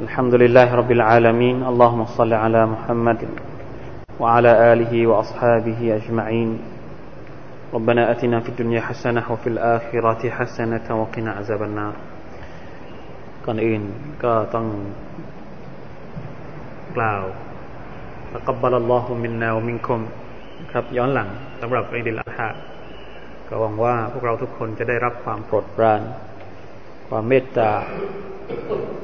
الحمد لله رب العالمين اللهم صل على محمد وعلى آله وأصحابه أجمعين ربنا أتنا في الدنيا حسنة وفي الآخرة حسنة وقنا عذاب النار ก่อนอื่นก็ต้องกล่าวตะกับบาลลอฮุมินนาวมินคุมครับย้อนหลังสำหรับอิดิลอาฮาก็หวังว่าพวกเราทุกคนจะได้รับความโปรดปราน ความเมตตา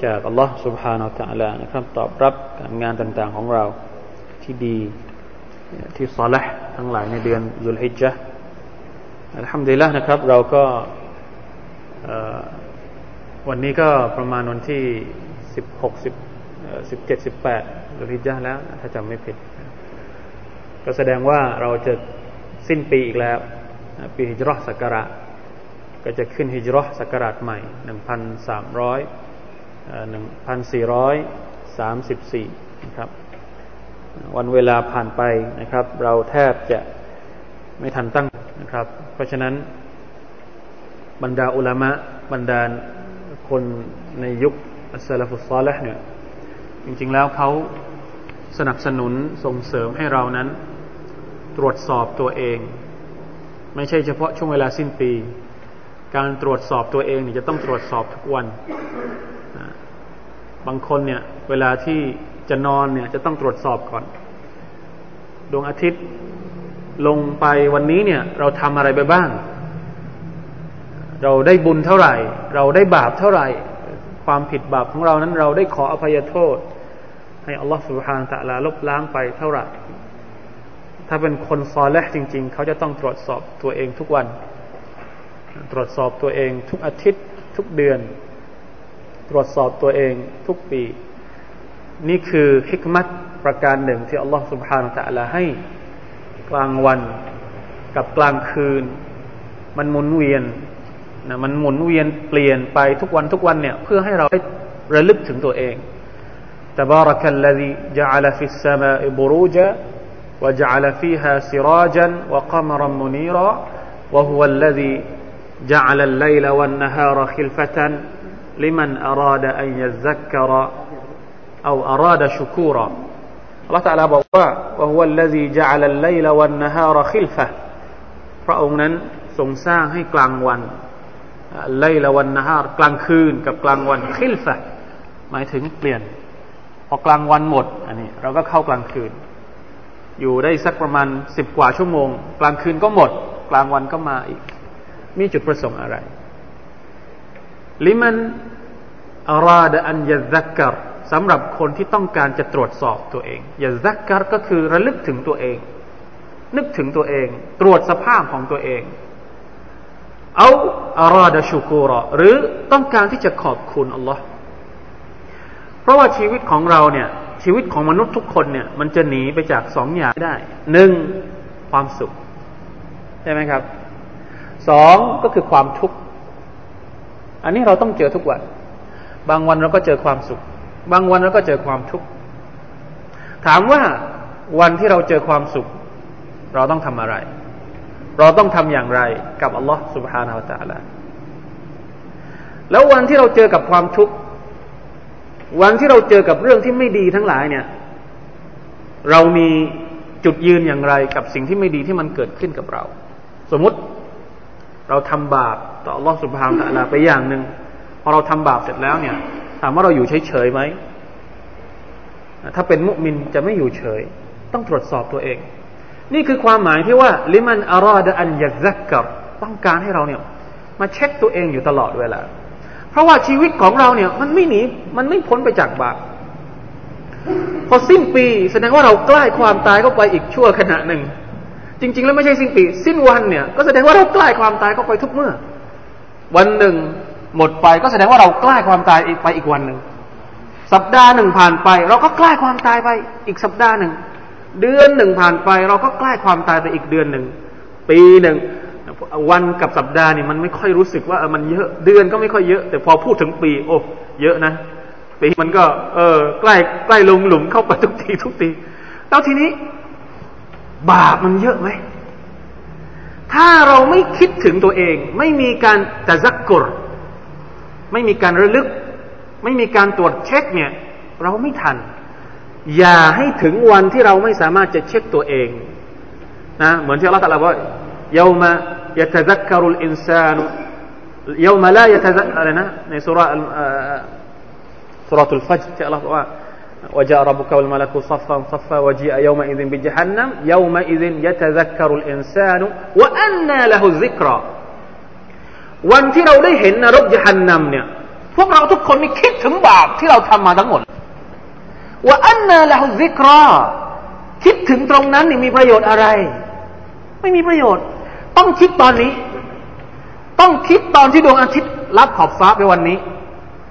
จากอัลลอฮ์สุบฮานาอัลลอฮ์นะครับตอบรับการงานต่างๆของเราที่ดีที่ซอละทั้งหลายในเดือนยุลฮิจจ์อัลฮัมดุลิลละนะครับ เราก็วันนี้ก็ประมาณวันที่สิบหกสิบสิบเจ็ดสิบแปดยุลฮิจจ์แล้ว ถ้าจำไม่ผิด ก็แสดงว่าเราจะสิ้นปีอีกแล้ว ปีฮิจรัชศักระ ก็จะขึ้นฮิจรัศักราชใหม่หนึ่งพันสามร้อยหนึ่งพันสี่ร้อยสามสิบสี่นะครับวันเวลาผ่านไปนะครับ เราแทบจะไม่ทันตั้งนะครับ เพราะฉะนั้นบรรดาอุลามะบรรดาคนในยุคอัสซาลฟุซอลห์เนี่ยจริงๆแล้วเขาสนับสนุนส่งเสริมให้เรานั้น ตรวจสอบตัวเอง ไม่ใช่เฉพาะช่วงเวลาสิ้นปี การตรวจสอบตัวเองเนี่ยจะต้องตรวจสอบทุกวัน บางคนเนี่ย เวลาที่จะนอนเนี่ย จะต้องตรวจสอบก่อน ดวงอาทิตย์ลงไปวันนี้เนี่ย เราทำอะไรไปบ้าง เราได้บุญเท่าไหร่ เราได้บาปเท่าไหร่ ความผิดบาปของเรานั้น เราได้ขออภัยโทษ ให้อัลลอฮฺสุบฮานตะลาลบล้างไปเท่าไหร่ ถ้าเป็นคนซอลและจริง ๆ เขาจะต้องตรวจสอบตัวเองทุกวัน ตรวจสอบตัวเอง ทุกอาทิตย์ ทุกเดือน ตรวจสอบตัวเองทุกปี นี่คือฮิกมัตประการหนึ่งที่อัลลอฮฺสุบฮานแตะละให้กลางวันกับกลางคืน มันหมุนเวียนนะมันหมุนเวียนเปลี่ยนไปทุกวันทุกวันเนี่ย เพื่อให้เราได้ระลึกถึงตัวเองตบารักัลลั تبارك الذي جعل في السماء بروجا وجعل فيها سراجا وقمرا منيرا وهو الذي جعل الليل والنهار خلفة لمن أراد أن يذكر أو أراد شكورا الله تعالى บอกว่า وهو الذي جعل الليل والنهار خلفة พระองค์นั้นทรงสร้างให้กลางวันไลละวันนหารกลางคืนกับกลางวันคิลฟะหมายถึงเปลี่ยน พอกลางวันหมดอันนี้ เราก็เข้ากลางคืน อยู่ได้สักประมาณสิบกว่าชั่วโมง กลางคืนก็หมด กลางวันก็มาอีก มีจุดประสงค์อะไรลิมันอาราดอันยะซักกรสำหรับคนที่ต้องการจะตรวจสอบตัวเองยะซักกรก็คือระลึกถึงตัวเอง นึกถึงตัวเอง ตรวจสภาพของตัวเอง เอาอาราดชูกูรอหรือต้องการที่จะขอบคุณอัลลอฮ์เพราะว่าชีวิตของเราเนี่ย ชีวิตของมนุษย์ทุกคนเนี่ย มันจะหนีไปจากสองอย่างได้หนึ่งความสุข ใช่ไหมครับ สองก็คือความทุกข์อันนี้เราต้องเจอทุกวัน บางวันเราก็เจอความสุข บางวันเราก็เจอความทุกข์ ถามว่าวันที่เราเจอความสุข เราต้องทำอะไร เราต้องทำอย่างไรกับอัลลอฮ์ سبحانه และ تعالى แล้ววันที่เราเจอกับความทุกข์ วันที่เราเจอกับเรื่องที่ไม่ดีทั้งหลายเนี่ย เรามีจุดยืนอย่างไรกับสิ่งที่ไม่ดีที่มันเกิดขึ้นกับเรา สมมติ เราทำบาปต่อโลกสุภานตะลาไปอย่างหนึ่งพอเราทำบาปเสร็จแล้วเนี่ย ถามว่าเราอยู่เฉยๆไหมถ้าเป็นมุมินจะไม่อยู่เฉย ต้องตรวจสอบตัวเอง นี่คือความหมายที่ว่า ลิมันอารอดอันยักซักกับต้องการให้เราเนี่ย มาเช็คตัวเองอยู่ตลอดเวลา เพราะว่าชีวิตของเราเนี่ย มันไม่หนี มันไม่พ้นไปจากบาปพอสิ้นปี แสดงว่าเราใกล้ความตายเข้าไปอีกชั่วขณะหนึ่ง จริง ๆ แล้วไม่ใช่สิ้นปี สิ้นวันเนี่ย ก็แสดงว่าเราใกล้ความตายเข้าไปทุกเมื่อ วันหนึ่งหมดไปก็แสดงว่าเราใกล้ความตายไปอีกวันหนึ่งสัปดาห์หนึ่งผ่านไป เราก็ใกล้ความตายไปอีกสัปดาห์หนึ่งเดือนหนึ่งผ่านไป เราก็ใกล้ความตายไปอีกเดือนหนึ่งปีหนึ่งวันกับสัปดาห์นี่มันไม่ค่อยรู้สึกว่ามันเยอะเดือนก็ไม่ค่อยเยอะ แต่พอพูดถึงปี โอ้เยอะนะปีมันก็ เออ ใกล้ใกล้ลงหลุมเข้าไปทุกทีทุกทีแล้วทีนี้ บาปมันเยอะไหม ถ้าเราไม่คิดถึงตัวเอง ไม่มีการตะซักกรไม่มีการระลึก ไม่มีการตรวจเช็คเนี่ย เราไม่ทัน อย่าให้ถึงวันที่เราไม่สามารถจะเช็คตัวเองนะเหมือนที่อัลลอฮฺตรัสว่าเยามายะตะซักกรุลอินซานุเยามาลายะตะซักอะไรนะในสุราสุราตุลฟัจที่อัลลอฮฺบอกว่า وجاء ربك والملك صفا صفا وجيء يومئذ بجهنم يومئذ يتذكر الإنسان وأنى له الذكرى วันที่เราได้เห็นนรกยหันนำเนี่ยพวกเราทุกคนมีคิดถึงบาปที่เราทำมาทั้งหมดว่าอันนาละฮุซิกราคิดถึงตรงนั้นนี่มีประโยชน์อะไร ไม่มีประโยชน์ ต้องคิดตอนนี้ ต้องคิดตอนที่ดวงอาทิตย์รับขอบฟ้าไปวันนี้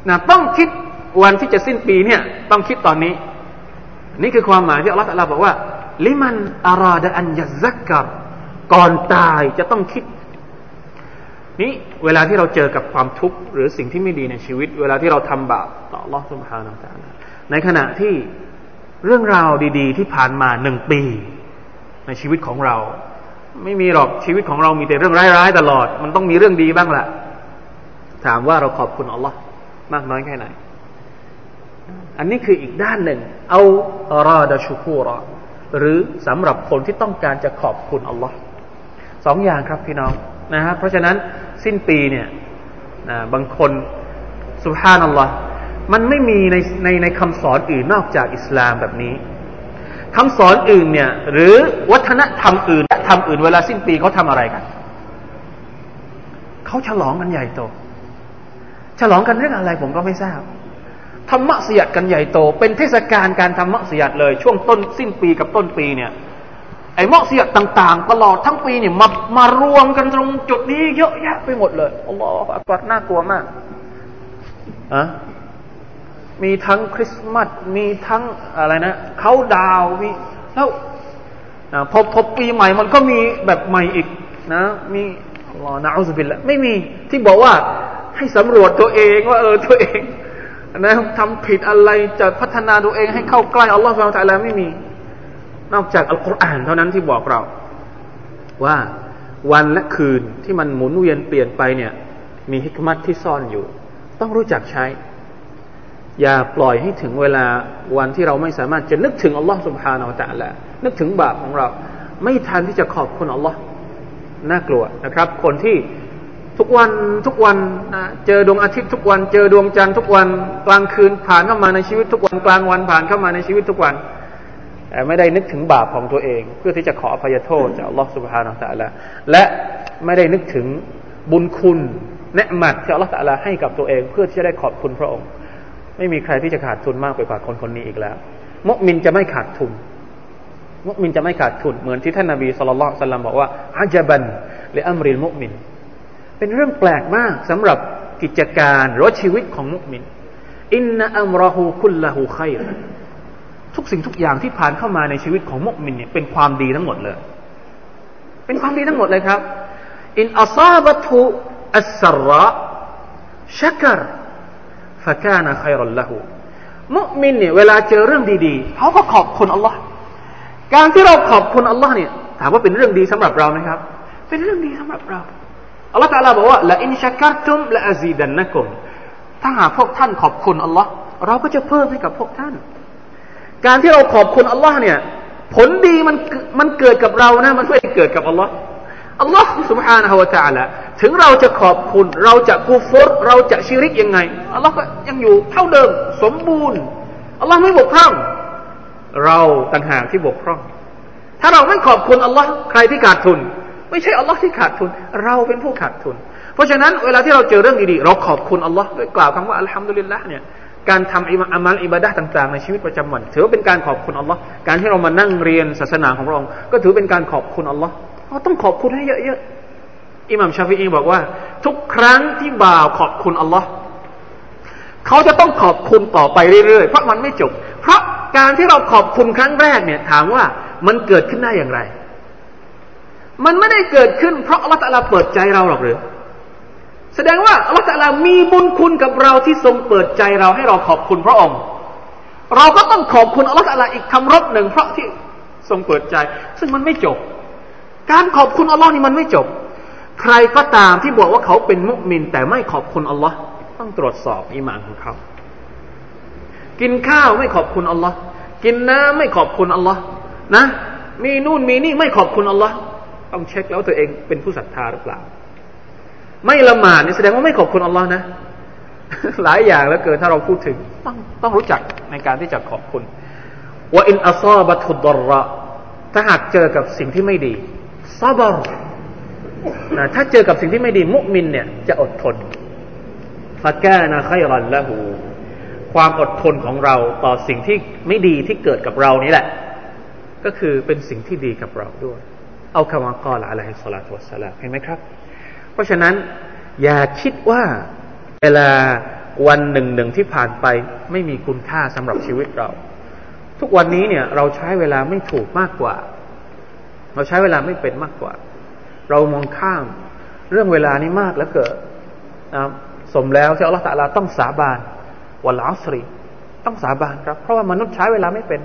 นะต้องคิด วันที่จะสิ้นปีเนี่ยต้องคิดตอนนี้ นี่คือความหมายที่อัลลอฮฺเราบอกว่า ลิมันอาราดอันยะซักกับก่อนตายจะต้องคิด นี่เวลาที่เราเจอกับความทุกข์หรือสิ่งที่ไม่ดีในชีวิต เวลาที่เราทำบาปต่ออัลลอฮฺสุบฮานาอัลลอในขณะที่เรื่องราวดี ๆ ที่ผ่านมาหนึ่งปี ในชีวิตของเรา ไม่มีหรอกชีวิตของเรามีแต่เรื่องร้ายๆตลอด มันต้องมีเรื่องดีบ้างแหละถามว่าเราขอบคุณอัลลอฮ์มากน้อยแค่ไหน อันนี้คืออีกด้านหนึ่ง เอาอราดชูคูรอหรือสำหรับคนที่ต้องการจะขอบคุณอัลลอฮ์สองอย่างครับพี่น้องนะฮะเพราะฉะนั้นสิ้นปีเนี่ยนะบางคนสุภานัลลอฮ์มันไม่มีในในในคำสอนอื่นนอกจากอิสลามแบบนี้คำสอนอื่นเนี่ย หรือวัฒนธรรมอื่นทำอื่นเวลาสิ้นปีเขาทำอะไรกันเขาฉลองกันใหญ่โต ฉลองกันเรื่องอะไรผมก็ไม่ทราบ ทำมัสยิดกันใหญ่โต เป็นเทศกาลการทำมัสยิดเลย ช่วงต้นสิ้นปีกับต้นปีเนี่ยไอ้มอกเสียต่างๆ ตลอดทั้งปีเนี่ยมามารวมกันตรงจุดนี้เยอะแยะไปหมดเลยอัลลอฮฺอักบัรน่ากลัวมากอะมีทั้งคริสต์มาสมีทั้งอะไรนะเขาดาวมีแล้วพอพอปีใหม่มันก็มีแบบใหม่อีกนะมีอัลลอฮฺนะอัลลอฮฺบิลละไม่มีที่บอกว่าให้สำรวจตัวเองว่าเออตัวเอง นะทำผิดอะไรจะพัฒนาตัวเองให้เข้าใกล้อัลลอฮฺสุบไบร์ตะลาไม่มี นอกจากอัลกุรอานเท่านั้นที่บอกเรา ว่าวันและคืนที่มันหมุนเวียนเปลี่ยนไปเนี่ย มีฮิกมัตที่ซ่อนอยู่ ต้องรู้จักใช้ อย่าปล่อยให้ถึงเวลาวันที่เราไม่สามารถจะนึกถึงอัลลอฮ์สุบฮานาอัลตะละนึกถึงบาปของเรา ไม่ทันที่จะขอบคุณอัลลอฮ์น่ากลัวนะครับ คนที่ ทุกวันทุกวันนะเจอดวงอาทิตย์ทุกวัน เจอดวงจันทร์ทุกวันกลางคืนผ่านเข้ามาในชีวิตทุกวันกลางวันผ่านเข้ามาในชีวิตทุกวันแต่ไม่ได้นึกถึงบาปของตัวเอง เพื่อที่จะขออภัยโทษจากอัลลอฮฺสุบฮานาตะละและไม่ได้นึกถึงบุญคุณเนืมัดที่อัลลอฮฺตะละให้กับตัวเอง เพื่อที่จะได้ขอบคุณพระองค์ ไม่มีใครที่จะขาดทุนมากไปกว่าคนคนนี้อีกแล้ว มุมินจะไม่ขาดทุนมุมินจะไม่ขาดทุนเหมือนที่ท่านนาบีสุลต่านบอกว่าอาจบันหรืออัมริลมุมิน เป็นเรื่องแปลกมากสำหรับกิจการหรือชีวิตของมุมินอินนาอัมรหูคุลละหูไครทุกสิ่งทุกอย่างที่ผ่านเข้ามาในชีวิตของมุกมินเนี่ยเป็นความดีทั้งหมดเลย เป็นความดีทั้งหมดเลยครับ อินอัซาบะตุอัสระชักรฟะกานะขัยรัลละหูมุกมินเนี่ยเวลาเจอเรื่องดีๆเขาก็ขอบคุณอัลลอฮ์การที่เราขอบคุณอัลลอฮ์เนี่ยถามว่าเป็นเรื่องดีสำหรับเราไหมครับ เป็นเรื่องดีสำหรับเรา อัลลอฮฺตาลาบอกว่าละอินชักกัตุมละอาซีดันนะกุมถ้าหากพวกท่านขอบคุณอัลลอฮ์เราก็จะเพิ่มให้กับพวกท่าน การที่เราขอบคุณอัลลอฮ์เนี่ย ผลดีมันมันเกิดกับเรานะ มันไม่ได้เกิดกับอัลลอฮ์อัลลอฮ์สุบฮานะฮวาตาละถึงเราจะขอบคุณ เราจะกูฟอรเราจะชิริกยังไงอัลลอฮ์ก็ยังอยู่เท่าเดิม สมบูรณ์อัลลอฮ์ไม่บกพร่อง เราต่างหากที่บกพร่อง ถ้าเราไม่ขอบคุณอัลลอฮ์ใครที่ขาดทุน ไม่ใช่อัลลอฮ์ที่ขาดทุน เราเป็นผู้ขาดทุน เพราะฉะนั้นเวลาที่เราเจอเรื่องดีๆ เราขอบคุณอัลลอฮ์ด้วยกล่าวคำว่าอัลฮัมดุลิลละเนี่ยการทำอามัลอิบาดะต่างๆในชีวิตประจำวัน ถือว่าเป็นการขอบคุณอัลลอฮ์การที่เรามานั่งเรียนศาสนาของพระองค์ก็ถือเป็นการขอบคุณอัลลอฮ์เราต้องขอบคุณให้เยอะๆอิหม่ามชาฟีอีบอกว่า ทุกครั้งที่บ่าวขอบคุณอัลลอฮ์เขาจะต้องขอบคุณต่อไปเรื่อยๆเพราะมันไม่จบ เพราะการที่เราขอบคุณครั้งแรกเนี่ย ถามว่ามันเกิดขึ้นได้อย่างไร มันไม่ได้เกิดขึ้นเพราะอัลลอฮฺเปิดใจเราหรอกหรือแสดงว่าอัลลอฮฺมีบุญคุณกับเราที่ทรงเปิดใจเราให้เราขอบคุณพระองค์ เราก็ต้องขอบคุณอัลลอฮฺอีกคำรบหนึ่งเพราะที่ทรงเปิดใจ ซึ่งมันไม่จบ การขอบคุณอัลลอฮ์นี่มันไม่จบ ใครก็ตามที่บอกว่าเขาเป็นมุสลิมแต่ไม่ขอบคุณอัลลอฮ์ต้องตรวจสอบอิมานของเขา กินข้าวไม่ขอบคุณอัลลอฮ์กินน้ำไม่ขอบคุณอัลลอฮ์นะ มีนู่นมีนี่ไม่ขอบคุณอัลลอฮ์ ต้องเช็คแล้วตัวเองเป็นผู้ศรัทธาหรือเปล่า ไม่ละหมาดนี่แสดงว่าไม่ขอบคุณอัลลอฮ์นะ หลายอย่างแล้วเกินถ้าเราพูดถึงต้องต้องรู้จักในการที่จะขอบคุณว่าอินอัซาบัตุดระถ้าหากเจอกับสิ่งที่ไม่ดีซาบรนะถ้าเจอกับสิ่งที่ไม่ดี มุมินเนี่ยจะอดทนฟะกนะไครันละหูความอดทนของเราต่อสิ่งที่ไม่ดีที่เกิดกับเรานี่แหละ ก็คือเป็นสิ่งที่ดีกับเราด้วย เอาคำว่ากอละอะลัยฮิสลาตุวะสลามเห็นไหมครับ เพราะฉะนั้นอย่าคิดว่าเวลาวันหนึ่งหนึ่งที่ผ่านไปไม่มีคุณค่าสำหรับชีวิตเรา ทุกวันนี้เนี่ยเราใช้เวลาไม่ถูกมากกว่า เราใช้เวลาไม่เป็นมากกว่า เรามองข้ามเรื่องเวลานี้มากแล้วเกิดสมแล้วที่อัลลอฮฺตะลาต้องสาบานวันอัสรีต้องสาบานครับ เพราะว่ามนุษย์ใช้เวลาไม่เป็น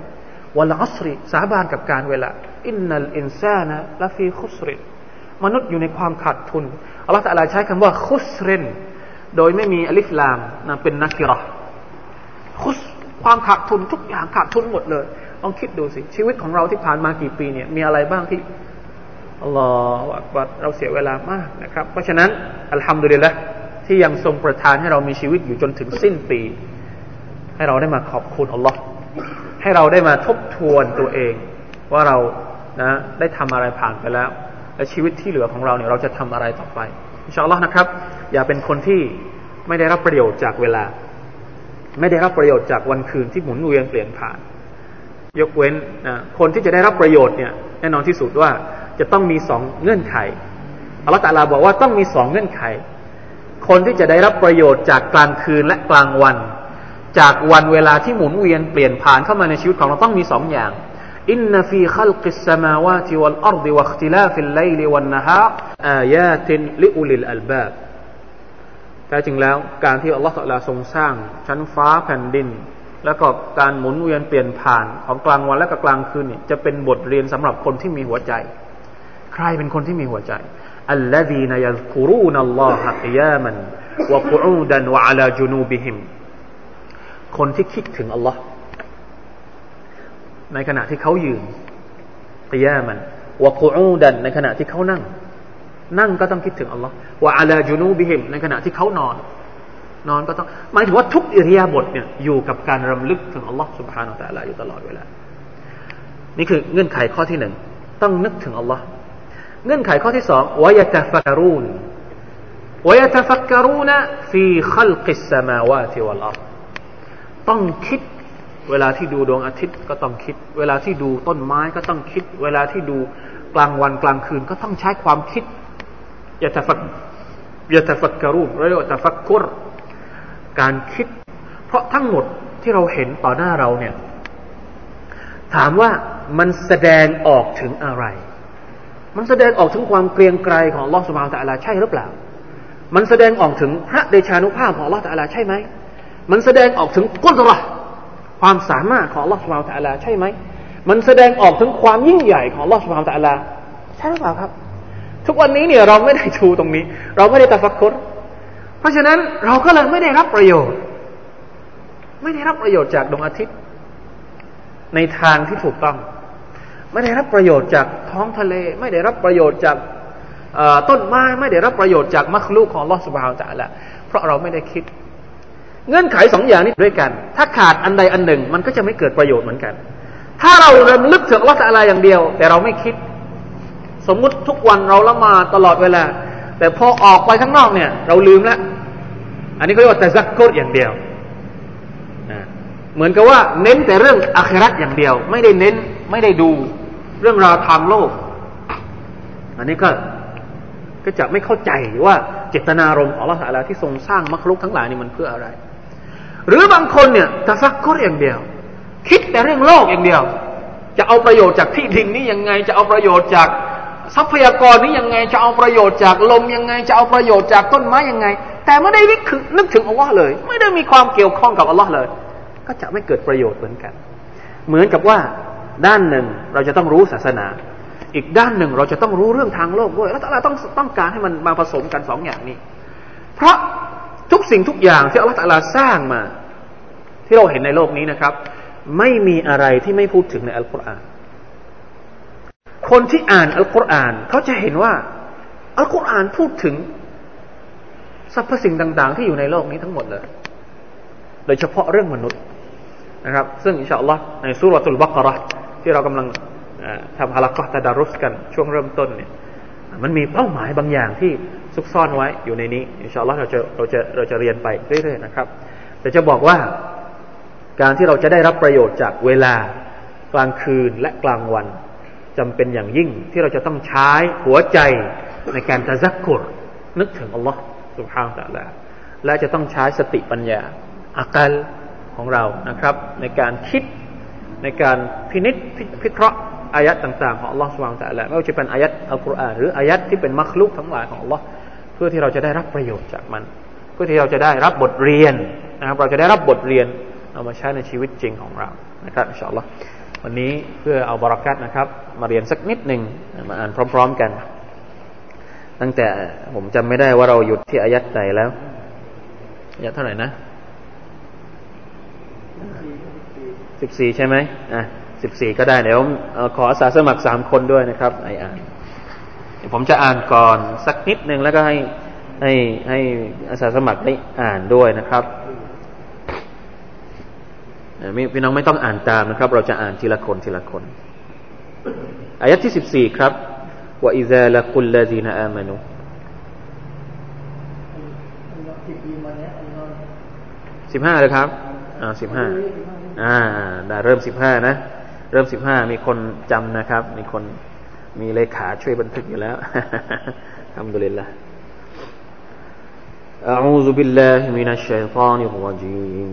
วันอัสรีสาบานกับการเวลาอินนัลอินซานะละฟีคุสริมนุษย์อยู่ในความขาดทุนอัลลอฮฺตะลาใช้คำว่าคุสรินโดยไม่มีอลิฟลามนะเป็นนักกิรอคุสความขาดทุนทุกอย่างขาดทุนหมดเลยลองคิดดูสิ ชีวิตของเราที่ผ่านมากี่ปีเนี่ยมีอะไรบ้างที่อัลลอฮฺเราเสียเวลามากนะครับ เพราะฉะนั้นอัลฮัมดุลิลละที่ยังทรงประทานให้เรามีชีวิตอยู่จนถึงสิ้นปี ให้เราได้มาขอบคุณอัลลอฮ์ ให้เราได้มาทบทวนตัวเอง ว่าเรานะได้ทำอะไรผ่านไปแล้ว และชีวิตที่เหลือของเราเนี่ยเราจะทำอะไรต่อไปอินชาอัลลอฮ์นะครับ อย่าเป็นคนที่ไม่ได้รับประโยชน์จากเวลา ไม่ได้รับประโยชน์จากวันคืนที่หมุนเวียนเปลี่ยนผ่าน ยกเว้นนะคนที่จะได้รับประโยชน์เนี่ยแน่นอนที่สุดว่าจะต้องมีสองเงื่อนไขอัลลอฮฺตาลาบอกว่าต้องมีสองเงื่อนไข คนที่จะได้รับประโยชน์จากกลางคืนและกลางวัน จากวันเวลาที่หมุนเวียนเปลี่ยนผ่านเข้ามาในชีวิตของเราต้องมีสองอย่างอินนฟีขัลกิสมาวาติวัลอัรดิวัคติลาฟิลไลลิวันนะฮะอายาตินลิอุลิลอัลบาบแต่จริงแล้วการที่อัลลอฮฺลาทรงสร้าง ชั้นฟ้าแผ่นดิน แล้วก็การหมุนเวียนเปลี่ยนผ่านของกลางวันและก็กลางคืนนี่จะเป็นบทเรียนสำหรับคนที่มีหัวใจ ใครเป็นคนที่มีหัวใจالذين يذكرون الله قياماวะกูอูดันวะอัลาจุนูบิฮิม คนที่คิดถึงอัลลอฮ์ในขณะที่เขายืนกิยามันวะกูอูดันในขณะที่เขานั่ง นั่งก็ต้องคิดถึงอัลลอฮ์วะอาลาจูนูบิฮิมในขณะที่เขานอน นอนก็ต้องหมายถึงว่าทุกอิริยาบถเนี่ยอยู่กับการรำลึกถึงอัลลอฮ์ سبحانه และ تعالى อยู่ตลอดเวลา นี่คือเงื่อนไขข้อที่หนึ่งต้องนึกถึงอัลลอฮ์เงื่อนไขข้อที่สองวยตฟักรูนวยตฟักรูนฟีขัลกิสมาวาติวัลอัล ต้องคิด เวลาที่ดูดวงอาทิตย์ก็ต้องคิด เวลาที่ดูต้นไม้ก็ต้องคิด เวลาที่ดูกลางวันกลางคืนก็ต้องใช้ความคิดยตฟักยตฟักกรูนเรียกว่าตฟักกุรการคิด เพราะทั้งหมดที่เราเห็นต่อหน้าเราเนี่ย ถามว่ามันแสดงออกถึงอะไร มันแสดงออกถึงความเกรียงไกรของลอสุบานตะลาใช่หรือเปล่า มันแสดงออกถึงพระเดชานุภาพของลอตะลาใช่ไหม มันแสดงออกถึงกุศลความสามารถของลอสุบานตะลาใช่ไหม มันแสดงออกถึงความยิ่งใหญ่ของลอสุบานตะลาใช่หรือเปล่าครับ ทุกวันนี้เนี่ยเราไม่ได้ชูตรงนี้ เราไม่ได้ตะฟักคุรเพราะฉะนั้นเราก็เลยไม่ได้รับประโยชน์ ไม่ได้รับประโยชน์จากดวงอาทิตย์ ในทางที่ถูกต้อง ไม่ได้รับประโยชน์จากท้องทะเล ไม่ได้รับประโยชน์จากต้นไม้ไม่ได้รับประโยชน์จากมรรคลูกของลอสบาวจะละเพราะเราไม่ได้คิด เงื่อนไขสองอย่างนี้ด้วยกัน ถ้าขาดอันใดอันหนึ่ง มันก็จะไม่เกิดประโยชน์เหมือนกัน ถ้าเราเริ่มลึกถึงลอสอะไรอย่างเดียว แต่เราไม่คิด สมมุติทุกวันเราละมาตลอดเวลา แต่พอออกไปข้างนอกเนี่ย เราลืมแล้ว อันนี้เขาเรียกว่าแต่ซักกดอย่างเดียวเหมือนกับว่าเน้นแต่เรื่องอาคราอย่างเดียว ไม่ได้เน้นไม่ได้ดูเรื่องราวทางโลก อันนี้ก็ก็จะไม่เข้าใจว่าเจตนารมณ์ของอัลลอฮฺที่ทรงสร้างมรรคลุกทั้งหลายนี่มันเพื่ออะไร หรือบางคนเนี่ยตะฟักก็อย่างเดียว คิดแต่เรื่องโลกอย่างเดียว จะเอาประโยชน์จากที่ดินนี้ยังไง จะเอาประโยชน์จากทรัพยากรนี้ยังไง จะเอาประโยชน์จากลมยังไง จะเอาประโยชน์จากต้นไม้ยังไง แต่ไม่ได้นึกนึกถึงอัลลอฮ์เลย ไม่ได้มีความเกี่ยวข้องกับอัลลอฮ์เลย ก็จะไม่เกิดประโยชน์เหมือนกัน เหมือนกับว่าด้านหนึ่งเราจะต้องรู้ศาสนา อีกด้านหนึ่งเราจะต้องรู้เรื่องทางโลกด้วย แล้วเราต้องต้องการให้มันมาผสมกันสองอย่างนี้ เพราะ ทุกสิ่งทุกอย่างที่อัลลอฮฺตะลาสร้างมา ที่เราเห็นในโลกนี้นะครับ ไม่มีอะไรที่ไม่พูดถึงในอัลกุรอาน คนที่อ่านอัลกุรอานเขาจะเห็นว่าอัลกุรอานพูดถึงสรรพสิ่งต่าง ๆ ที่อยู่ในโลกนี้ทั้งหมดเลย โดยเฉพาะเรื่องมนุษย์นะครับ ซึ่งอินชาอัลลอฮ์ในสุรตุลบักระที่เรากำลังทำฮาลักะตะดารุสกันช่วงเริ่มต้นเนี่ย มันมีเป้าหมายบางอย่างที่ ซุกซ่อนไว้อยู่ในนี้อินชาอัลลอฮ์เราจะเราจะเราจะเรียนไปเรื่อยๆนะครับ แต่จะบอกว่าการที่เราจะได้รับประโยชน์จากเวลากลางคืนและกลางวันจำเป็นอย่างยิ่งที่เราจะต้องใช้หัวใจในการตะซักกุรนึกถึงอัลลอฮ์สุบฮานตะลาและจะต้องใช้สติปัญญาอากัลของเรานะครับ ในการคิดในการพินิจพิเคราะห์อายัดต่างๆของอัลลอฮ์สุบฮานตะลาไม่ว่าจะเป็นอายัดอัลกุรอานหรืออายัดที่เป็นมัคลุกทั้งหลายของอัลลอฮ์ พื่อที่เราจะได้รับประโยชน์จากมัน เพื่อที่เราจะได้รับบทเรียนนะครับ เราจะได้รับบทเรียนเอามาใช้ในชีวิตจริงของเรานะครับอินชาอัลลอฮ์วันนี้เพื่อเอาบารักัตนะครับ มาเรียนสักนิดหนึ่งมาอ่านพร้อม ๆกัน ตั้งแต่ผมจำไม่ได้ว่าเราหยุดที่อายัดใดแล้วอายัดเท่าไหร่นะสิบสี่ใช่ไหมอะสิบสี่ก็ได้เดี๋ยวขออาสาสมัครสามคนด้วยนะครับไออ่าน ผมจะอ่านก่อนสักนิดหนึ่งแล้วก็ให้ให้ให้อาสาสมัครได้อ่านด้วยนะครับพี่น้องไม่ต้องอ่านตามนะครับ เราจะอ่านทีละคนทีละคนอายะที่สิบสี่ครับว่าอิซาลกุลลาดีนอามานุสิบห้าเลยครับ อ่าสิบห้าอ่าได้เริ่มสิบห้านะ เริ่มสิบห้ามีคนจำนะครับ มีคน มีเลขาช่วยบันทึกอยู่แล้วทำดุลิลละ أعوذ بالله من الشيطان الرجيم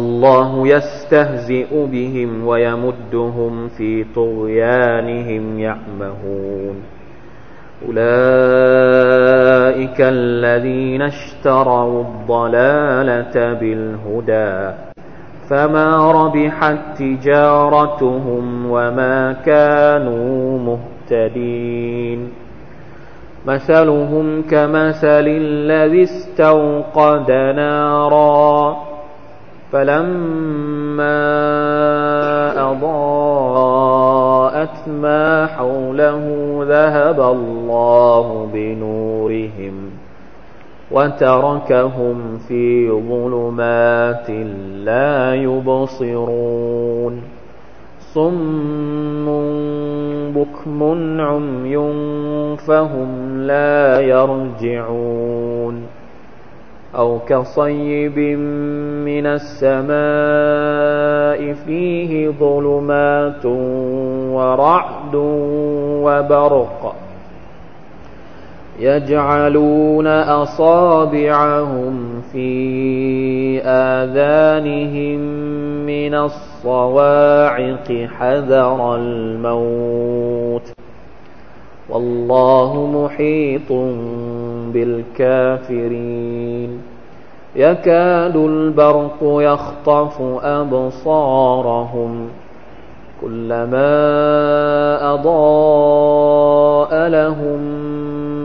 الله يستهزئ بهم ويمدهم في طغيانهم يعمهون أولئك الذين اشتروا الضلالة بالهدى فما ربحت تجارتهم وما كانوا مهتدين مثلهم كمثل الذي استوقد نارا فلما أضاءت ما حوله ذهب الله بنورهم وتركهم في ظلمات لا يبصرون. صم بكم عمي فهم لا يرجعون. أو كصيب من السماء فيه ظلمات ورعد وبرق. يجعلون أصابعهم في آذانهم من الصواعق حذر الموت. والله محيط بالكافرين. يكاد البرق يخطف أبصارهم. كلما أضاء لهم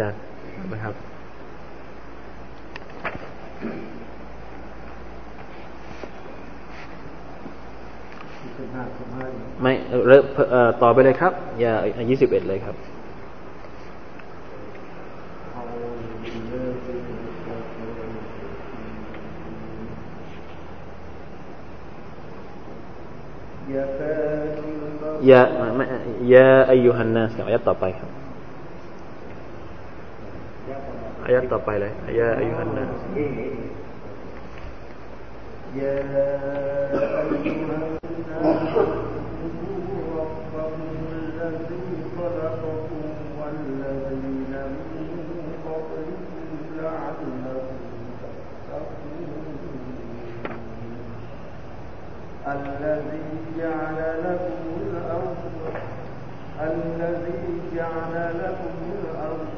จารย์นะครับ ไม่เริ่มต่อไปเลยครับ อย่ายี่สิบเอ็ดเลยครับยาไม่ยาอายุฮันนัสอายัดต่อไปครับ อายัดต่อไปเลยยาอายุฮันนัสยาอายุฮันนัส الذي جعل لكم الأرض الذي جعل لكم الأرض فراشا والسماء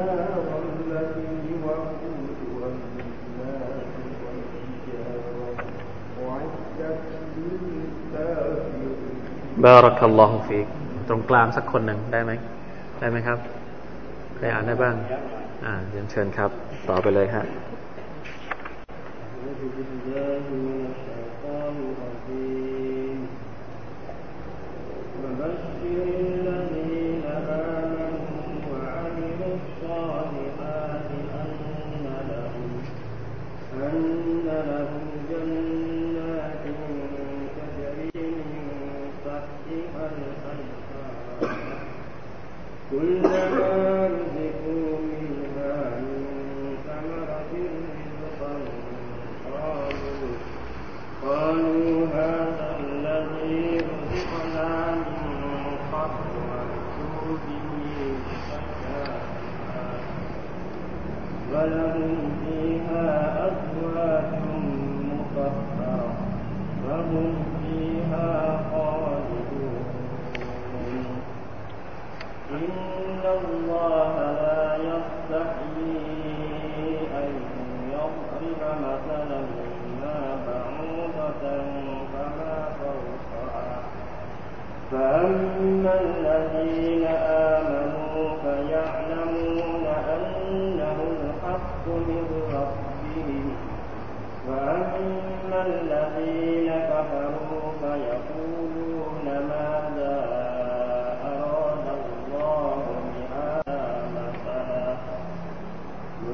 النار التي وقودها الناس والحجارة أعدت للكافرين บารักัลลอฮุฟีกตรงกลางสักคนหนึ่งได้ไหม ได้ไหมครับ ใครอ่านได้บ้าง อ่าเรียนเชิญครับ ต่อไปเลยฮะ أعوذ بالله من الشيطان الرجيم إن الله لا أن يضرب مثلا ما فما فأما الذين آمنوا فيعلمون أنه الحق من ربهم وأما الذين كفروا فيقولون ماذا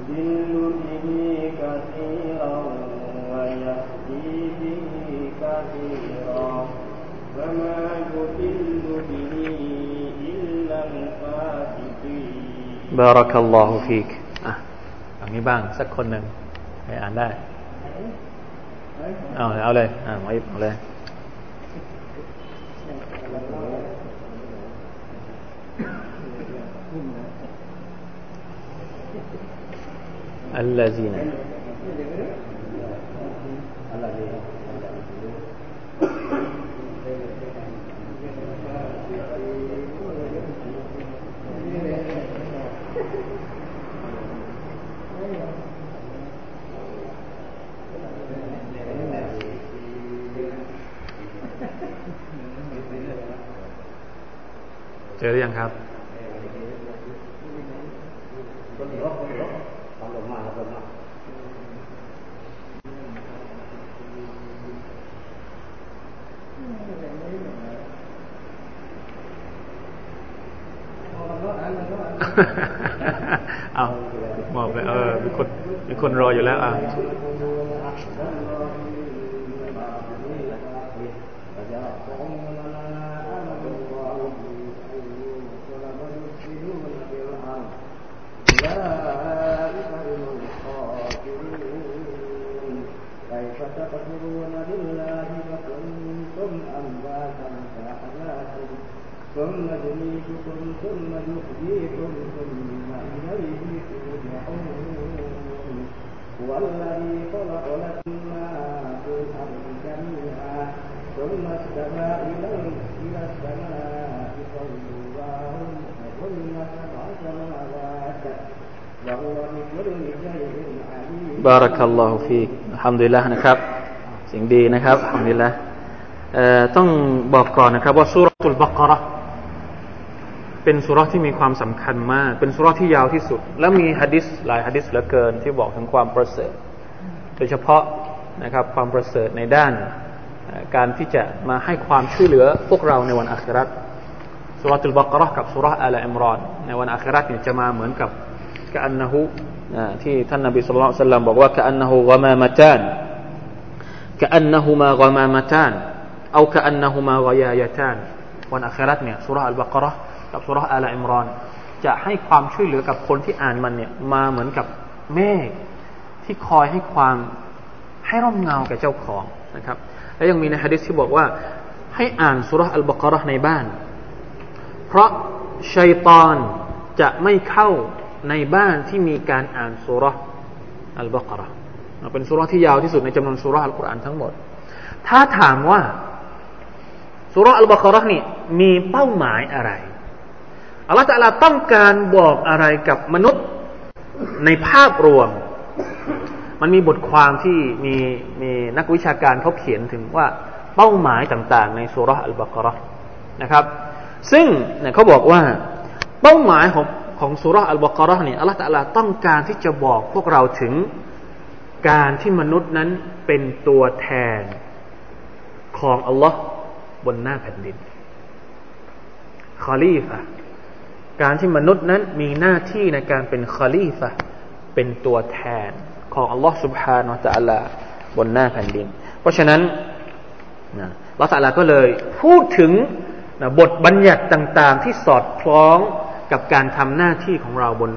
يضل به كثيرا ويهدي به كثيرا فما يضل به إلا الفاسقين บารักัลลอฮุฟีกอ่ะอย่างนี้บ้างสักคนหนึ่งใครอ่านได้ เอาเลยเอาเลย อ่าหมออิบเอาเลย الذينเจอหรือยังครับ เอามอบไปเออมีคนมีคนรออยู่แล้วอะ ثم يميتكم ثم يحييكم ثم إليه ترجعون. هو الذي خلق لكم ما في الأرض جميعا ثم استوى إلى السماء فوضاهن كل سبع سماوات وهو بكل شيء عليم. بارك الله فيك. الحمد لله นะครับสิ่งดีนะครับอัลฮัมดุลิลละต้องบอกก่อนนะครับว่าสุรทูลบักระ เป็นสุรที่มีความสำคัญมาก เป็นสุรที่ยาวที่สุด และมีฮะดิษหลายฮะดิษเหลือเกิน ที่บอกถึงความประเสริฐ โดยเฉพาะนะครับความประเสริฐในด้านการที่จะมาให้ความช่วยเหลือพวกเราในวันอัคราสุรตุลบักรอกับสุรอัลอิมรอน ในวันอัคราเนี่ยจะมาเหมือนกับกะอันนะฮุที่ท่านนบีสุลต่านสัลบอกว่ากะอันนะฮุกามามะจานกะอันนะฮุมากามามะจานเอากะอันนะฮุมาวายายะจานวันอัคราเนี่ยสุรอัลบักรอ กับสุราอัลอิมรอน จะให้ความช่วยเหลือกับคนที่อ่านมันเนี่ย มาเหมือนกับเมฆที่คอยให้ความให้ร่มเงาแก่เจ้าของนะครับ และยังมีในฮะดิษที่บอกว่า ให้อ่านสุราอัลบากระในบ้าน เพราะชัยตอนจะไม่เข้าในบ้านที่มีการอ่านสุราอัลบากระเป็นสุราที่ยาวที่สุดในจำนวนสุราอัลกุรอานทั้งหมด ถ้าถามว่าสุราอัลบากระนี่มีเป้าหมายอะไร อัลลอฮฺตะลาต้องการบอกอะไรกับมนุษย์ในภาพรวม มันมีบทความที่มีมีนักวิชาการเขาเขียนถึงว่าเป้าหมายต่างๆ ในสุราอัลบากระนะครับ ซึ่งเนี่ยเขาบอกว่าเป้าหมายของของสุราอัลบากระเนี่ยอัลลอฮฺตะลาต้องการที่จะบอกพวกเราถึงการที่มนุษย์นั้นเป็นตัวแทนของอัลลอฮ์บนหน้าแผ่นดินคอลีฟะ การที่มนุษย์นั้นมีหน้าที่ในการเป็นคอลีฟะเป็นตัวแทนของอัลลอฮ์ سبحانه และ تعالى บนหน้าแผ่นดิน เพราะฉะนั้นนะละตัลลาก็เลยพูดถึงนะบทบัญญัติต่าง ๆ ที่สอดคล้องกับการทำหน้าที่ของเราบน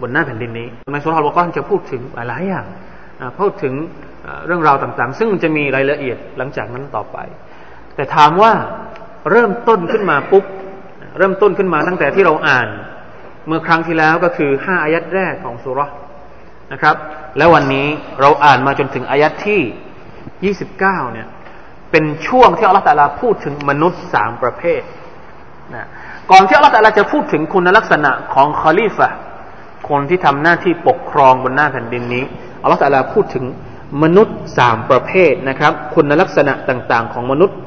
บนหน้าแผ่นดินนี้ในสุรษะบกรจะพูดถึงหลายอย่างพูดถึงเรื่องราวต่างๆ ซึ่งมันจะมีรายละเอียดหลังจากนั้นต่อไป แต่ถามว่าเริ่มต้นขึ้นมาปุ๊บ เริ่มต้นขึ้นมาตั้งแต่ที่เราอ่าน เมื่อครั้งที่แล้วก็คือห้าอายัดแรกของสุรนะครับ แล้ววันนี้เราอ่านมาจนถึงอายัดที่ยี่สิบเก้าเนี่ย เป็นช่วงที่อัลลอฮฺตะลาพูดถึงมนุษย์สามประเภทนะก่อนที่อัลลอฮฺตะลาจะพูดถึงคุณลักษณะของคอลีฟะคนที่ทำหน้าที่ปกครองบนหน้าแผ่นดินนี้อัลลอฮฺตะลาพูดถึงมนุษย์สามประเภทนะครับ คุณลักษณะต่างๆ ของมนุษย์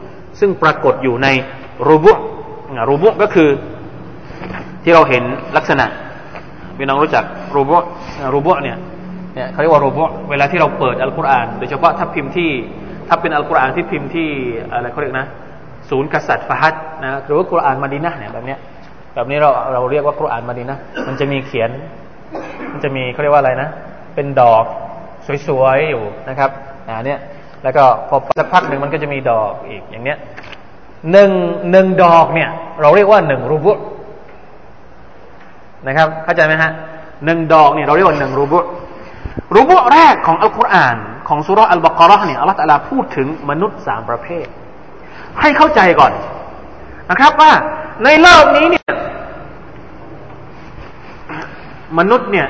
ซึ่งปรากฏอยู่ในรูบุ รูบุก็คือที่เราเห็นลักษณะพี่น้องรู้จักรูบุรูบุเนี่ยเนี่ยเขาเรียกว่ารูบุเวลาที่เราเปิดอัลกุรอานโดยเฉพาะถ้าพิมพ์ที่ถ้าเป็นอัลกุรอานที่พิมพ์ที่อะไรเขาเรียกนะ ศูนย์กษัตริย์ฟาฮัดนะหรือว่ากุรอานมาดีนะเนี่ยแบบเนี้ยแบบนี้เราเราเรียกว่ากุรอานมาดีนะมันจะมีเขียน มันจะมีเขาเรียกว่าอะไรนะ เป็นดอกสวยๆอยู่นะครับอ่าเนี่ยแล้วก็พอสักพักหนึ่งมันก็จะมีดอกอีกอย่างเนี้ย หนึ่งหนึ่งดอกเนี่ย เราเรียกว่าหนึ่งรูบุนะครับ เข้าใจไหมฮะหนึ่งดอกเนี่ยเราเรียกว่าหนึ่งรูบุรูบุแรกของอัลกุรอานของสุรอัลบากรห์เนี่ยอัลลอฮฺตะลาพูดถึงมนุษย์สามประเภท ให้เข้าใจก่อนนะครับว่าในโลกนี้เนี่ยมนุษย์เนี่ย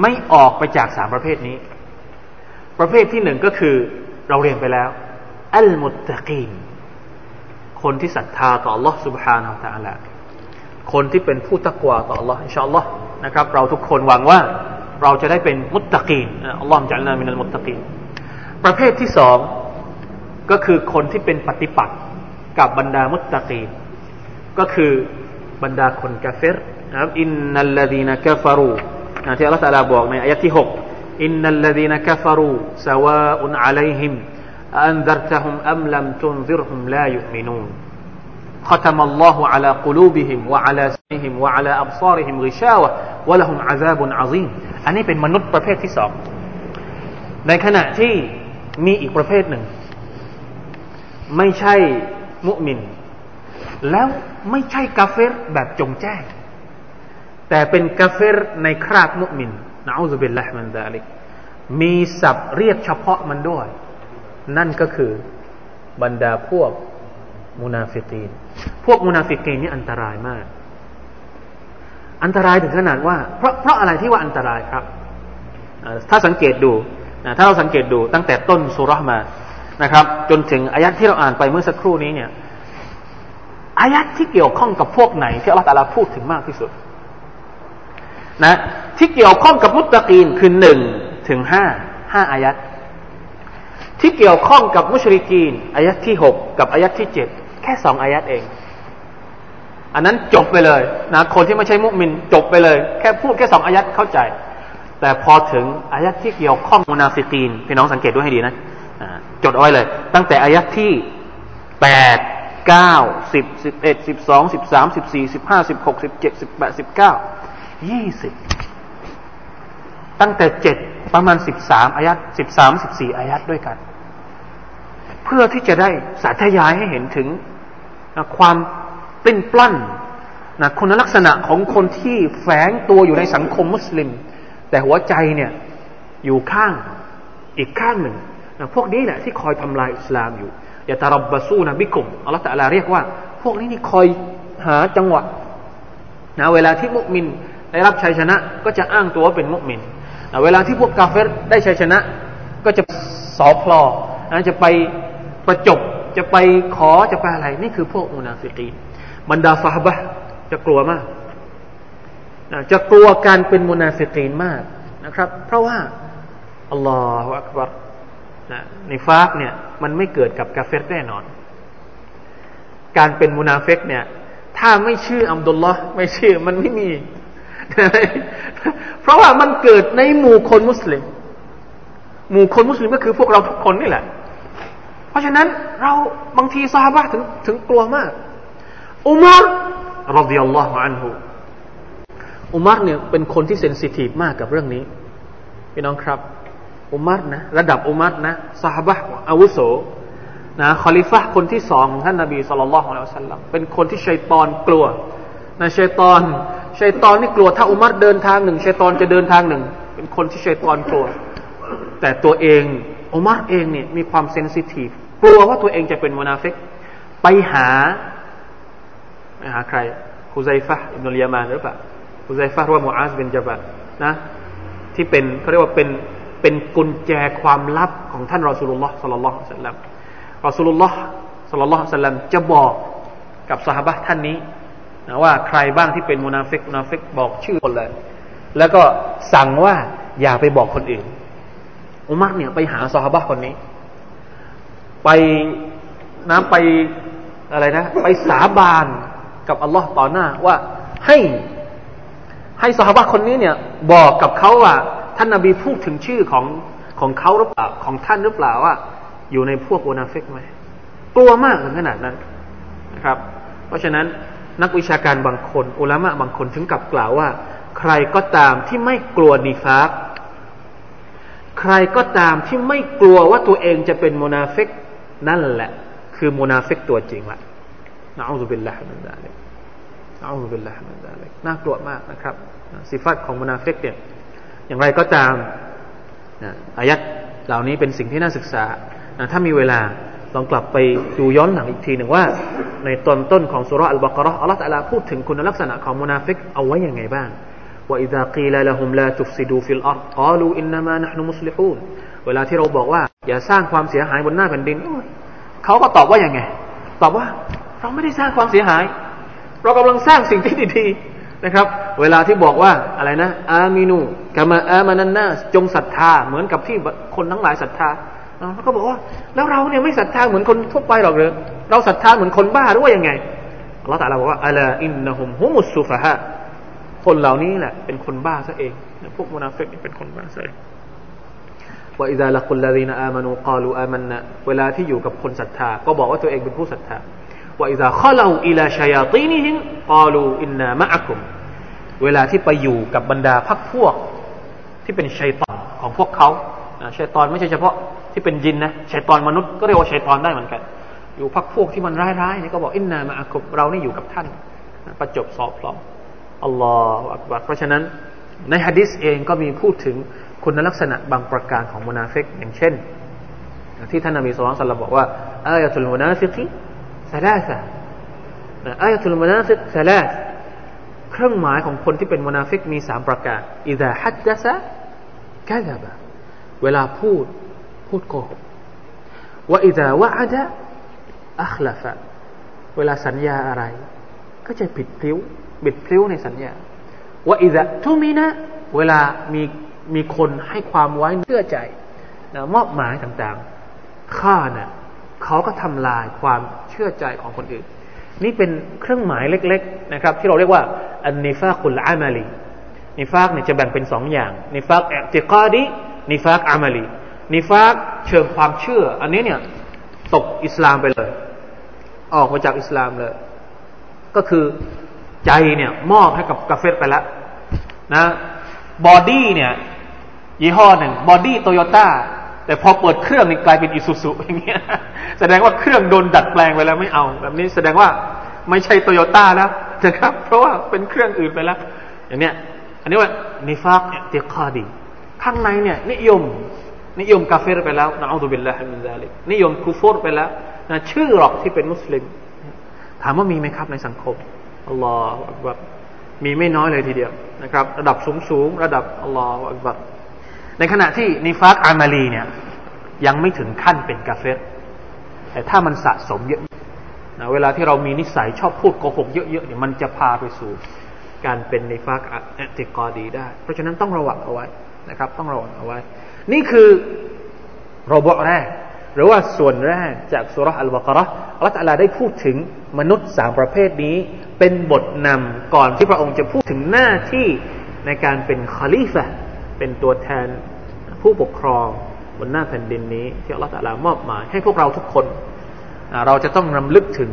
ไม่ออกไปจากสามประเภทนี้ ประเภทที่หนึ่งก็คือเราเรียนไปแล้ว อัลมุตตะกีน คนที่ศรัทธาต่อ Allah سبحانه และ تعالى คนที่เป็นผู้ตะกวาต่อ Allah อินชาอัลลอฮ์นะครับ เราทุกคนหวังว่าเราจะได้เป็นมุตตะกีนอัลลอฮ์จัลนามินัลมุตตะกีน ประเภทที่สองก็คือคนที่เป็นปฏิปักษ์กับบรรดามุตตะกีน ก็คือบรรดาคนกาเฟรนะครับอินนัลลดีนกาฟารูที่อัลลอฮฺตาลาบอกในอายะที่หกอินนัลลดีนกาฟารูสวาอุนอะลัยฮิม อันดัรตะฮุมอัมลัมตุนซิรฮุมลายุมินูน ختم الله على قلوبهم وعلى سمعهم وعلى أبصارهم غشاوة ولهم عذاب عظيم อันนี้เป็นมนุษย์ประเภทที่สอง ในขณะที่มีอีกประเภทหนึ่ง ไม่ใช่มุมิน แล้วไม่ใช่กาเฟรแบบจงแจ้งแต่เป็นกาเฟรในคราบมุมินนะอูซุบิลละมันดาลิกมีศัพท์เรียกเฉพาะมันด้วย นั่นก็คือบรรดาพวกมุนาฟิกีน พวกมุนาฟิกีนนี่อันตรายมาก อันตรายถึงขนาดว่า เพราะเพราะอะไรที่ว่าอันตรายครับ ถ้าสังเกตดูถ้าเราสังเกตดูตั้งแต่ต้นสูเราะฮฺมานะครับ จนถึงอายัดที่เราอ่านไปเมื่อสักครู่นี้เนี่ยอายัดที่เกี่ยวข้องกับพวกไหนที่อัลลอฮฺตาลาพูดถึงมากที่สุด นะ ที่เกี่ยวข้องกับมุตตะกีนคือหนึ่งถึงห้าห้าอายัด ที่เกี่ยวข้องกับมุชริกีนอายัดที่หกกับอายัดที่เจ็ดแค่สองอายัดเอง อันนั้นจบไปเลยนะคนที่ไม่ใช่มุสลิมจบไปเลย แค่พูดแค่สองอายัดเข้าใจ แต่พอถึงอายัดที่เกี่ยวข้องมุนาฟิกีนพี่น้องสังเกตด้วยให้ดีนะจดเอาไว้เลย ตั้งแต่อายัดที่แปดเก้าสิบสิบเอ็ดสิบสองสิบสามสิบสี่สิบห้าสิบหกสิบเจ็ดสิบแปดสิบเก้ายี่สิบตั้งแต่เจ็ด ประมาณสิบสามอายัดสิบสามสิบสี่อายัดด้วยกัน เพื่อที่จะได้สาธยายให้เห็นถึงนะความปิ้นปล้นนะคุณลักษณะของคนที่แฝงตัวอยู่ในสังคมมุสลิม แต่หัวใจเนี่ยอยู่ข้างอีกข้างหนึ่งนะพวกนี้แหละที่คอยทำลายอิสลามอยู่อย่าตรับบาสู้นะบิกุมอัลลอฮฺตะลาเรียกว่า พวกนี้นี่คอยหาจังหวะนะเวลาที่มุมินได้รับชัยชนะก็จะอ้างตัวว่าเป็นมุมิน เวลาที่พวกกาเฟรได้ชัยชนะ ก็จะสอพลอะจะไปประจบจะไปขอจะไปอะไรนี่คือพวกมุนาฟิกีบรรดาฟาฮบะจะกลัวมากะจะกลัวการเป็นมุนาฟิกีนมากนะครับ เพราะว่าอัลลอฮฺอักบารนะในฟากเนี่ยมันไม่เกิดกับกาเฟรแน่นอน การเป็นมุนาเฟกเนี่ย ถ้าไม่ชื่ออัมดุลลอฮ์ไม่ชื่อมันไม่มี เพราะว่ามันเกิดในหมู่คนมุสลิม หมู่คนมุสลิมก็คือพวกเราทุกคนนี่แหละ เพราะฉะนั้นเราบางทีซาบะถึงถึงกลัวมาก อุมารรดิยัลลอฮุอันฮุอุมารเนี่ยเป็นคนที่เซนซิทีฟมากกับเรื่องนี้พี่น้องครับ อุมัรนะระดับอุมัรนะสหบะอาวุโสนะคอลิฟะคนที่สองของท่านนบีصلى الله عليه وسلمเป็นคนที่ชัยตอนกลัวนะชัยตอน ชัยตอนนี่กลัวถ้าอุมัรเดินทางหนึ่งชัยตอนจะเดินทางหนึ่ง เป็นคนที่ชัยตอนกลัว แต่ตัวเองอุมัรเองเนี่ยมีความ sensitive กลัวว่าตัวเองจะเป็นมนาฟิกไปหาไปหาใครฮุไซฟะอิบนุลยามานหรือเปล่าฮุไซฟะหรือว่ามูอาซบินจะบัลนะ ที่เป็นเขาเรียกว่าเป็นเป็นกุญแจความลับของท่านรอสูลุลลอฮ์ صلى الله عليه وسلمรอสูลุลลอฮ์ صلى الله عليه وسلمจะบอกกับสหบะท่านนี้ นะว่าใครบ้างที่เป็นมุนาฟิกมุนาฟิกบอกชื่อคนเลย แล้วก็สั่งว่าอย่าไปบอกคนอื่น อุมัรเนี่ยไปหาสหบะคนนี้ ไปนะไปอะไรนะ ไปสาบานกับอัลลอฮ์ต่อหน้าว่าให้ให้สหบะคนนี้เนี่ย บอกกับเขาว่า ท่านนาบีพูดถึงชื่อของของเขาหรือเปล่าของท่านหรือเปล่าว่า อยู่ในพวกโอนาเฟกไหมกลัวมากถึงขนาดนั้นนะครับ เพราะฉะนั้น นักวิชาการบางคน อุลามะบางคนถึงกับกล่าวว่า ใครก็ตามที่ไม่กลัวนิฟากใครก็ตามที่ไม่กลัวว่าตัวเองจะเป็นโมนาเฟกนั่นแหละ คือมุนาฟิกตัวจริงละنعوذ بالله من ذلك نعوذ بالله من ذلكน่ากลัวมากนะครับสิฟัตของมุนาฟิกเนี่ยอย่างไรก็ตามอายัดเหล่านี้เป็นสิ่งที่น่าศึกษาถ้ามีเวลา ลองกลับไปดูย้อนหลังอีกทีหนึ่งว่า ในตอนต้นของสูเราะฮฺอัลบากอเราะฮฺอัลลอฮฺตะลาพูดถึงคุณลักษณะของมุนาฟิกเอาไว้อย่างไงบ้างوإذا قيل لهم لا تفسدوا في الأرض قالوا إنما نحن مصلحونเวลาที่เราบอกว่า อย่าสร้างความเสียหายบนหน้าแผ่นดินเขาก็ตอบว่าอย่างไง ตอบว่า เราไม่ได้สร้างความเสียหาย เรากำลังสร้างสิ่งที่ดีๆนะครับ เวลาที่บอกว่าอะไรนะ อามินูกามาอามานันนาจงศรัทธาเหมือนกับที่คนทั้งหลายศรัทธา เขาก็บอกว่า แล้วเราเนี่ยไม่ศรัทธาเหมือนคนทั่วไปหรอกหรือเราศรัทธาเหมือนคนบ้าหรือว่ายังไงอัลลอฮฺตรัสบอกว่าอัลาอินนะฮุมฮุมุสซุฟะฮะคนเหล่านี้แหละเป็นคนบ้าซะเองพวกมุนาฟิกเป็นคนบ้าซะเองوإذا لقوا الذين آمنوا قالوا آمناเวลาที่อยู่กับคนศรัทธา ก็บอกว่าตัวเองเป็นผู้ศรัทธาوإذا خلوا إلى شياطينهم قالوا إنا معكم เวลาที่ไปอยู่กับบรรดาพักพวกที่เป็นชัยตอนของพวกเขา ชัยตอนไม่ใช่เฉพาะที่เป็นยินนะชัยตอนมนุษย์ก็เรียกว่าชัยตอนได้เหมือนกัน อยู่พักพวกที่มันร้ายๆนี่ก็บอกإنا معكمเรานี่อยู่กับท่าน ประจบสอบพร้อมอัลลอฮฺอักบัรเพราะฉะนั้นในฮะดิษเองก็มีพูดถึงคุณลักษณะบางประการของมุนาฟิกอย่างเช่น ที่ท่านนบี صلى الله عليه وسلمบอกว่าآية المنافق ثلاثة آية المنافق ثلاثเครื่องหมายของคนที่เป็นมุนาฟิกมีสามประการإذا حدث كذب เวลาพูดพูดโกหกوإذا وعدอัคลฟะเวลาสัญญาอะไร ก็จะผิดพลิ้วบิดพลิ้วในสัญญาว่าอิดะทุมินะ เวลามีมีคนให้ความไว้เชื่อใจนะมอบหมายต่างๆข้าเนะ่ยเขาก็ทำลายความเชื่อใจของคนอื่น นี่เป็นเครื่องหมายเล็ก ๆ นะครับ ที่เราเรียกว่าอันนิฟาคุลอามาลีนิฟากเนี่ยจะแบ่งเป็นสองอย่างนิฟากเอติกาดี นิฟากอามาลีนิฟากเชิงความเชื่อ อันนี้เนี่ยตกอิสลามไปเลย ออกมาจากอิสลามเลย ก็คือใจเนี่ยมอบให้กับกาเฟรไปแล้วนะ body เนี่ยยี่ห้อหนึ่ง body โตโยต้าแต่พอเปิดเครื่องนี่กลายเป็นอิซูซุอย่างเงี้ยแสดงว่าเครื่องโดนดัดแปลงไปแล้วไม่เอา แบบนี้แสดงว่าไม่ใช่โตโยต้าแล้วนะครับ เพราะว่าเป็นเครื่องอื่นไปแล้ว อย่างเนี้ยอันนี้ว่าنفاق اعتقادي ข้างในเนี่ยนิยม นิยมกาเฟรไปแล้วนะنعوذ بالله من ذلكนิยมคุฟรไปแล้วนะชื่อหรอกที่เป็นมุสลิม ถามว่ามีไหมครับในสังคมอัลลอฮฺอักบัรมีไม่น้อยเลยทีเดียวนะครับ ระดับสูงสูงระดับอัลลอฮฺอักบัรในขณะที่نفاق عمليเนี่ยยังไม่ถึงขั้นเป็นกาเฟรแต่ถ้ามันสะสมเยอะนะเวลาที่เรามีนิสัยชอบพูดโกหกเยอะๆเนี่ยมันจะพาไปสู่การเป็นนิฟากอติกอดีได้ เพราะฉะนั้นต้องระวังเอาไว้ นะครับ ต้องระวังเอาไว้ นี่คือระบบแรก หรือว่าส่วนแรกจากสุรอัลบากระอัลลอฮฺได้พูดถึงมนุษย์สามประเภทนี้ เป็นบทนำก่อนที่พระองค์จะพูดถึงหน้าที่ในการเป็นคอลีฟะเป็นตัวแทนผู้ปกครองบนหน้าแผ่นดินนี้ที่อัลลอฮฺมอบหมายให้พวกเราทุกคน เราจะต้องรำลึกถึง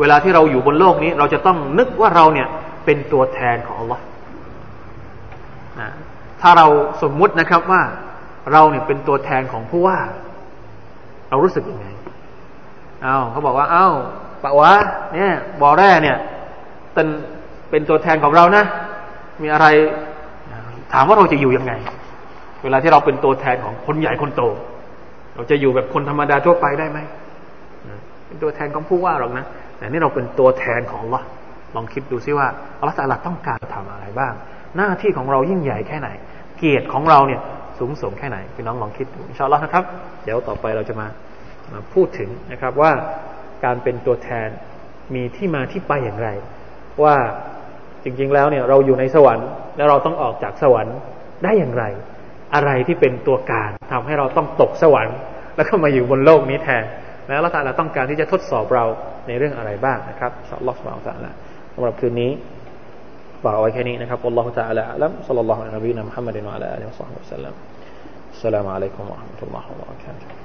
เวลาที่เราอยู่บนโลกนี้ เราจะต้องนึกว่าเราเนี่ยเป็นตัวแทนของอัลลอฮ์ ถ้าเราสมมุตินะครับว่าเราเนี่ยเป็นตัวแทนของผู้ว่า เรารู้สึกยังไงเอาเขาบอกว่า เอา้าปะวะ เนี่ยบอแร่เนี่ยเป็นเป็นตัวแทนของเรานะ มีอะไร ถามว่าเราจะอยู่ยังไง เวลาที่เราเป็นตัวแทนของคนใหญ่คนโต เราจะอยู่แบบคนธรรมดาทั่วไปได้ไหมเป็นตัวแทนของผู้ว่าหรอกนะแต่นี่เราเป็นตัวแทนของ Allah ลองคิดดูซิว่าอัลลอฮฺต้องการทำอะไรบ้าง หน้าที่ของเรายิ่งใหญ่แค่ไหน เกียรติของเราเนี่ยสูงส่งแค่ไหนพี่น้องลองคิดดูอินชาอัลลอฮ์นะครับ เดี๋ยวต่อไปเราจะมามาพูดถึงนะครับว่าการเป็นตัวแทนมีที่มาที่ไปอย่างไร ว่าจริงๆแล้วเนี่ยเราอยู่ในสวรรค์แล้วเราต้องออกจากสวรรค์ได้อย่างไร อะไรที่เป็นตัวการทำให้เราต้องตกสวรรค์ แล้วก็มาอยู่บนโลกนี้แทน แล้วเราต้องการที่จะทดสอบเราในเรื่องอะไรบ้างนะครับอัลลอฮฺสุบฮานตะละสำหรับคืนนี้ ฝากไว้แค่นี้นะครับอัลลอฮฺตะอาลาอัลัมสัลลัลลอฮุอะลัยฮิวะซัลลัมมุฮัมมัดวะอะลาอาลีวะซอฮบิวะสัลลัมอัสสลามุอะลัยกุมวะเราะห์มะตุลลอฮ์วะบะเราะกาตุฮ์